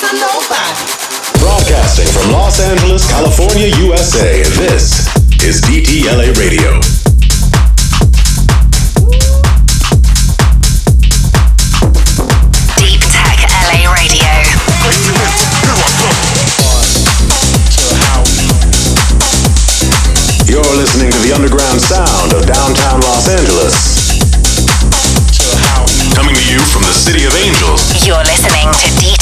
Broadcasting from Los Angeles, California, USA, this is DTLA Radio. You're listening to the underground sound of downtown Los Angeles. Coming to you from the City of Angels. You're listening to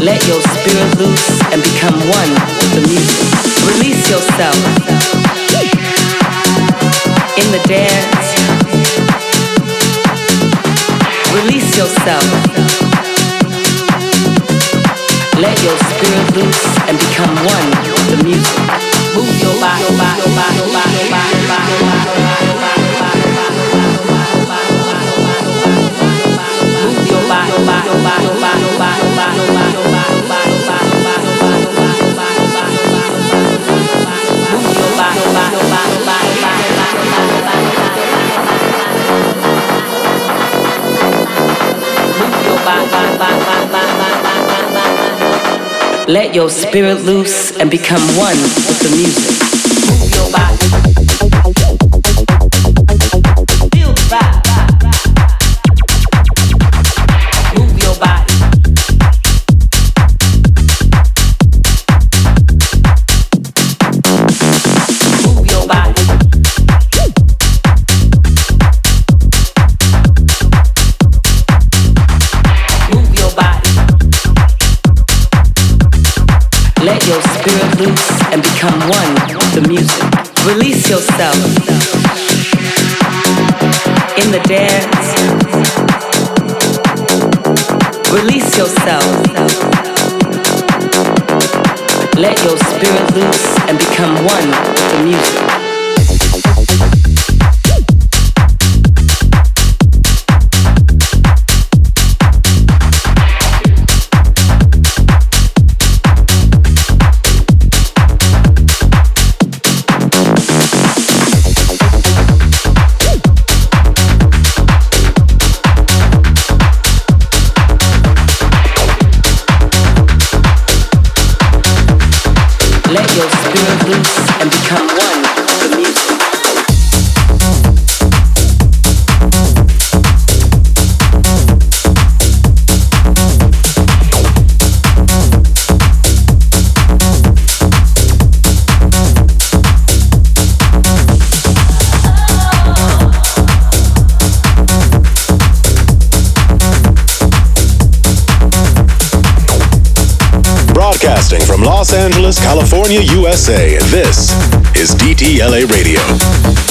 Let your spirit loose and become one with the music. Release yourself in the dance. Release yourself. Let your spirit loose and become one with the music. Move your body, body, body, body, body, body, body. Move your body, your body, body, your body. Let your spirit loose and become one with the music. Move your body. And become one with the music. Release yourself USA. This is DTLA Radio.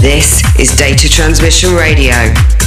This is Data Transmission Radio.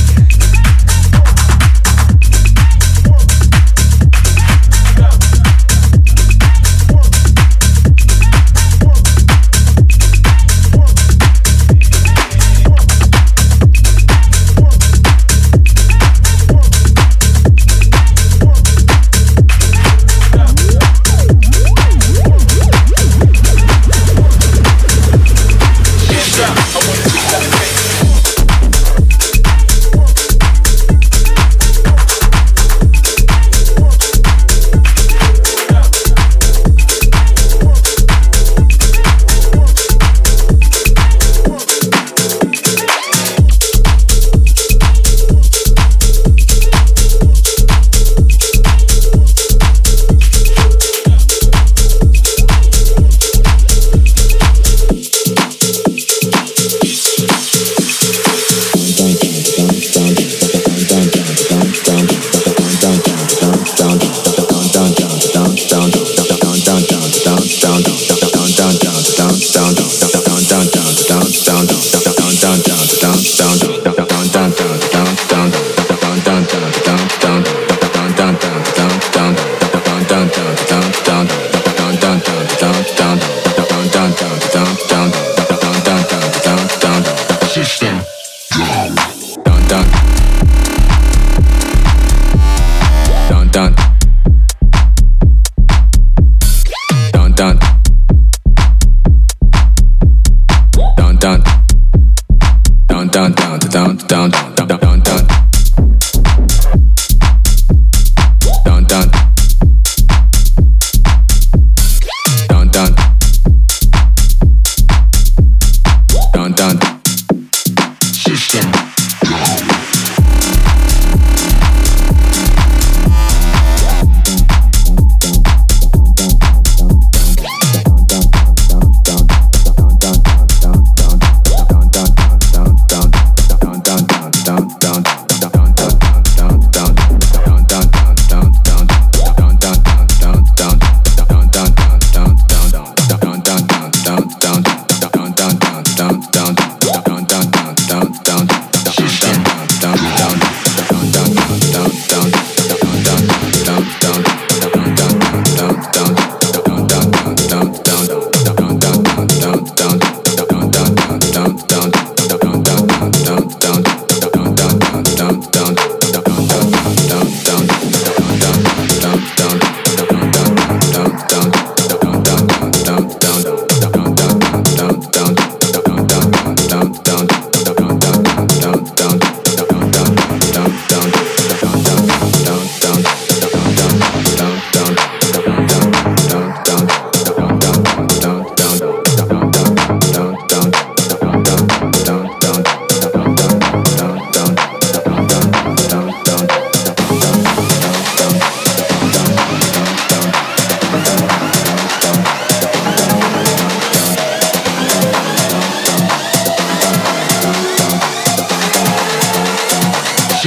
done.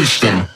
system.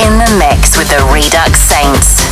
In the mix with the Redux Saints.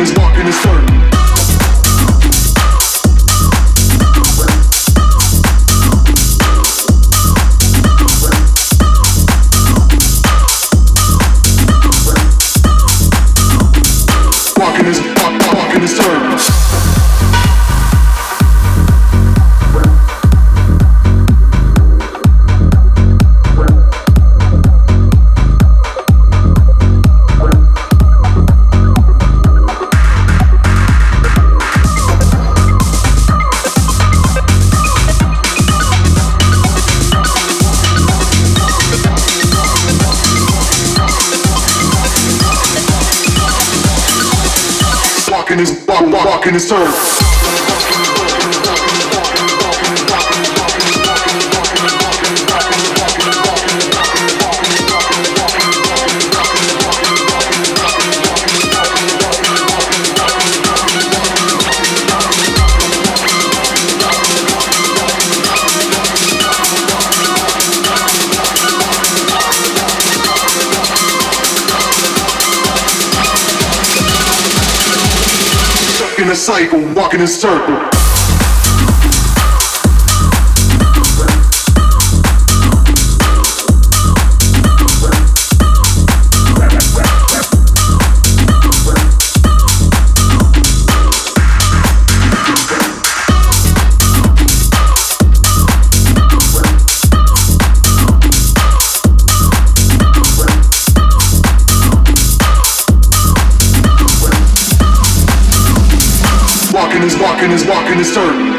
a cycle, walking in circle. walking in circle. Walking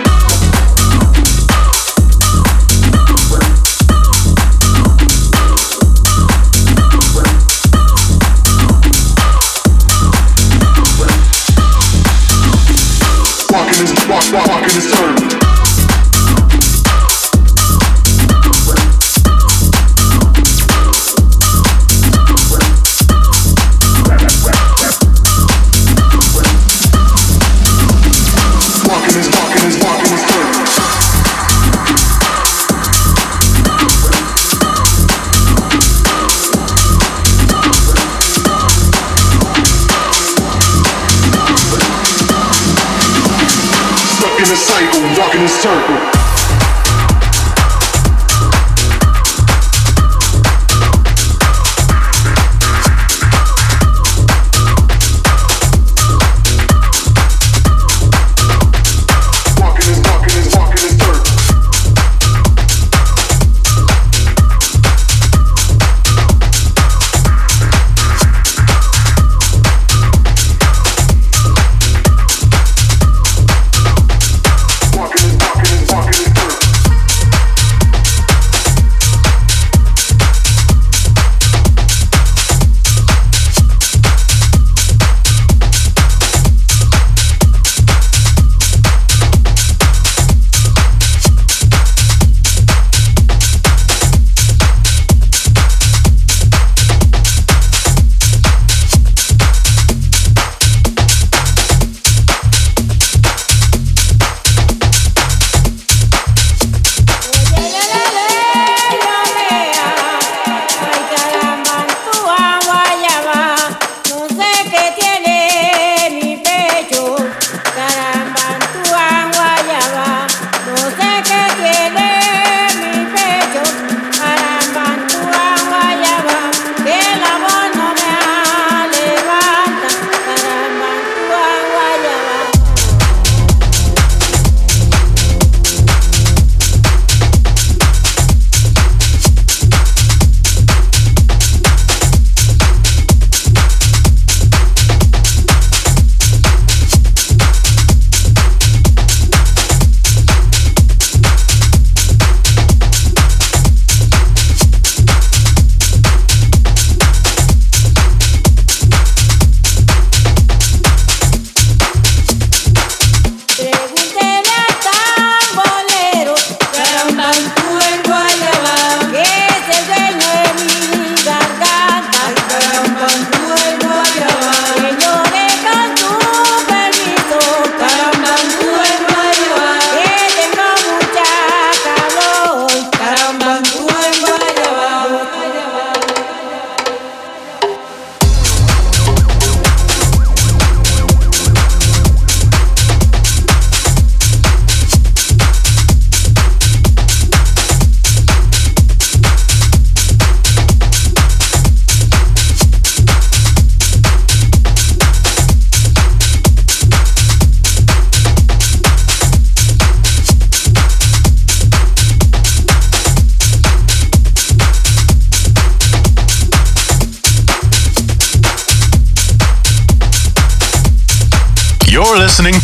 circle.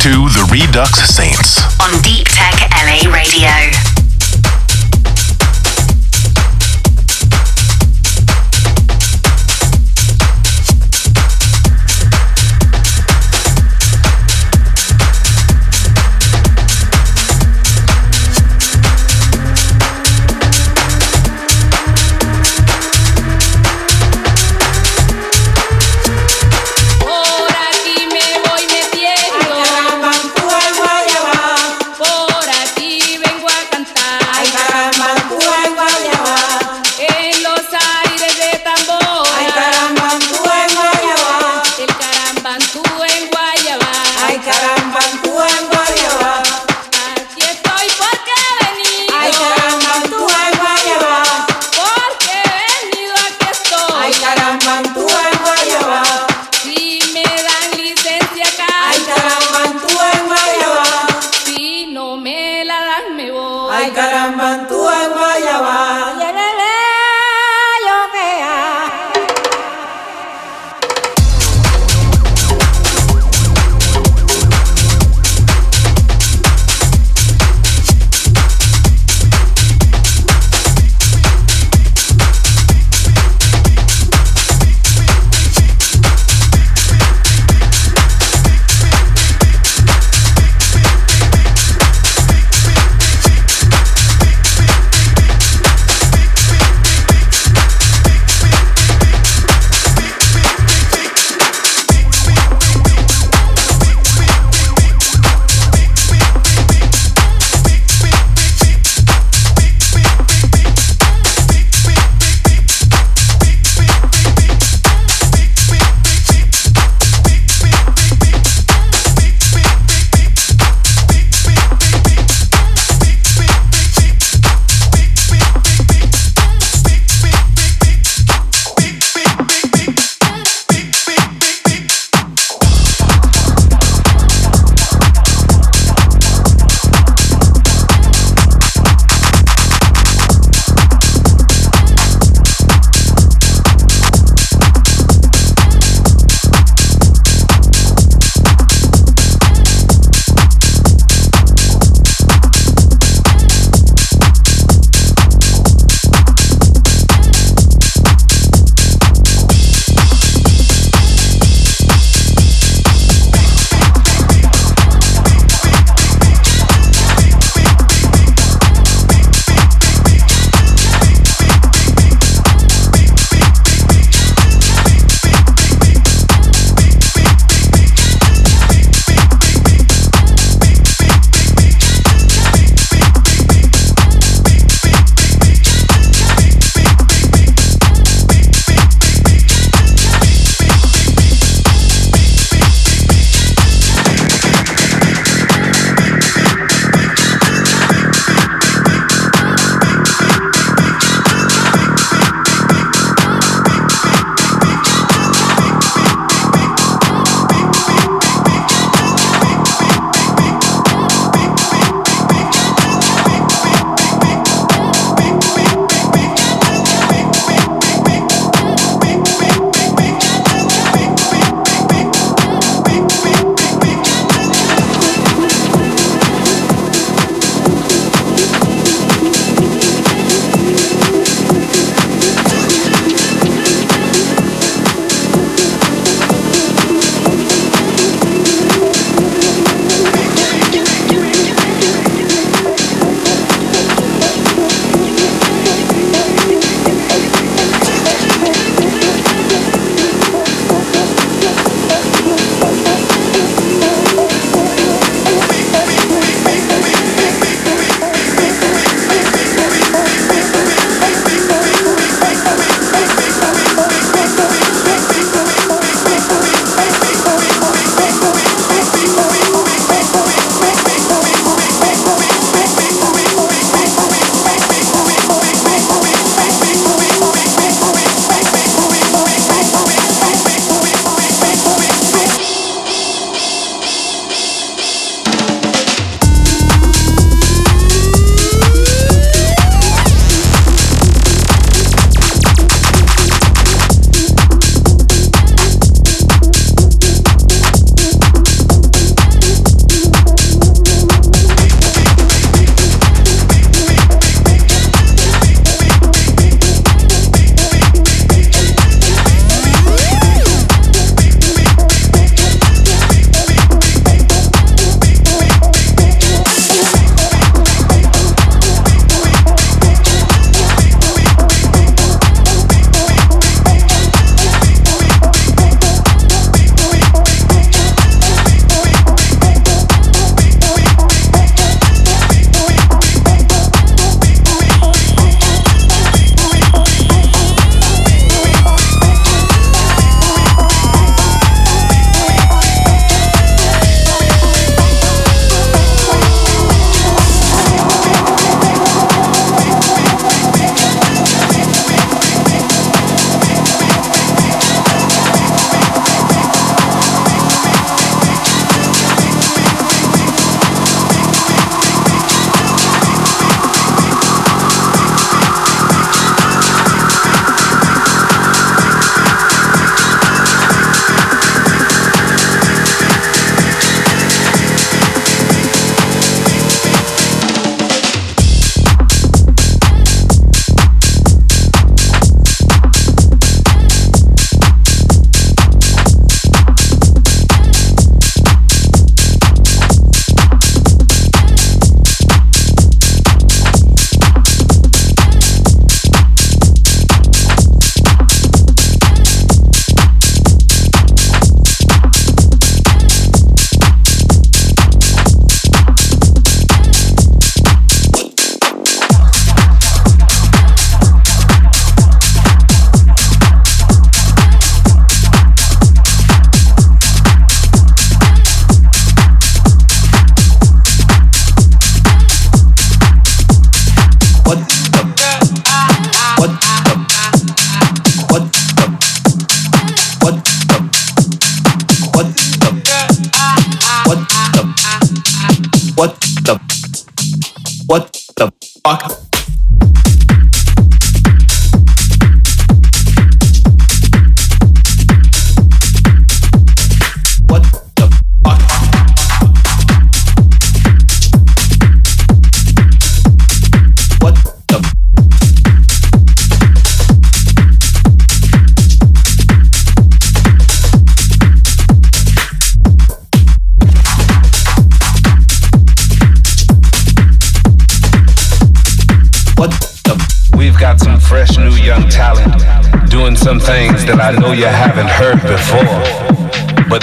To The Redux Saints on Deep Tech LA Radio.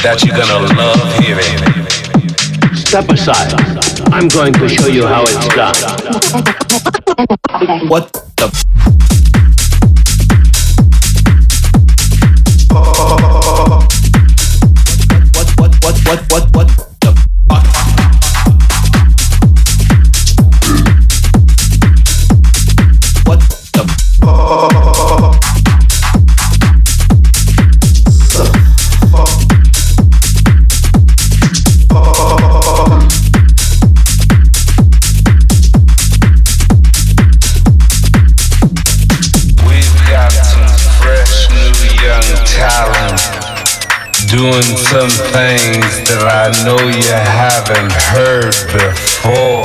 That you're gonna love hearing. Step aside. I'm going to show you how it's done. I know you haven't heard before.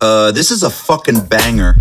Uh, this is a fucking banger.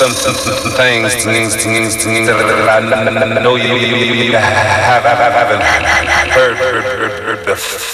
Some things, things, things, things that I know you have, haven't heard, heard, heard, heard before.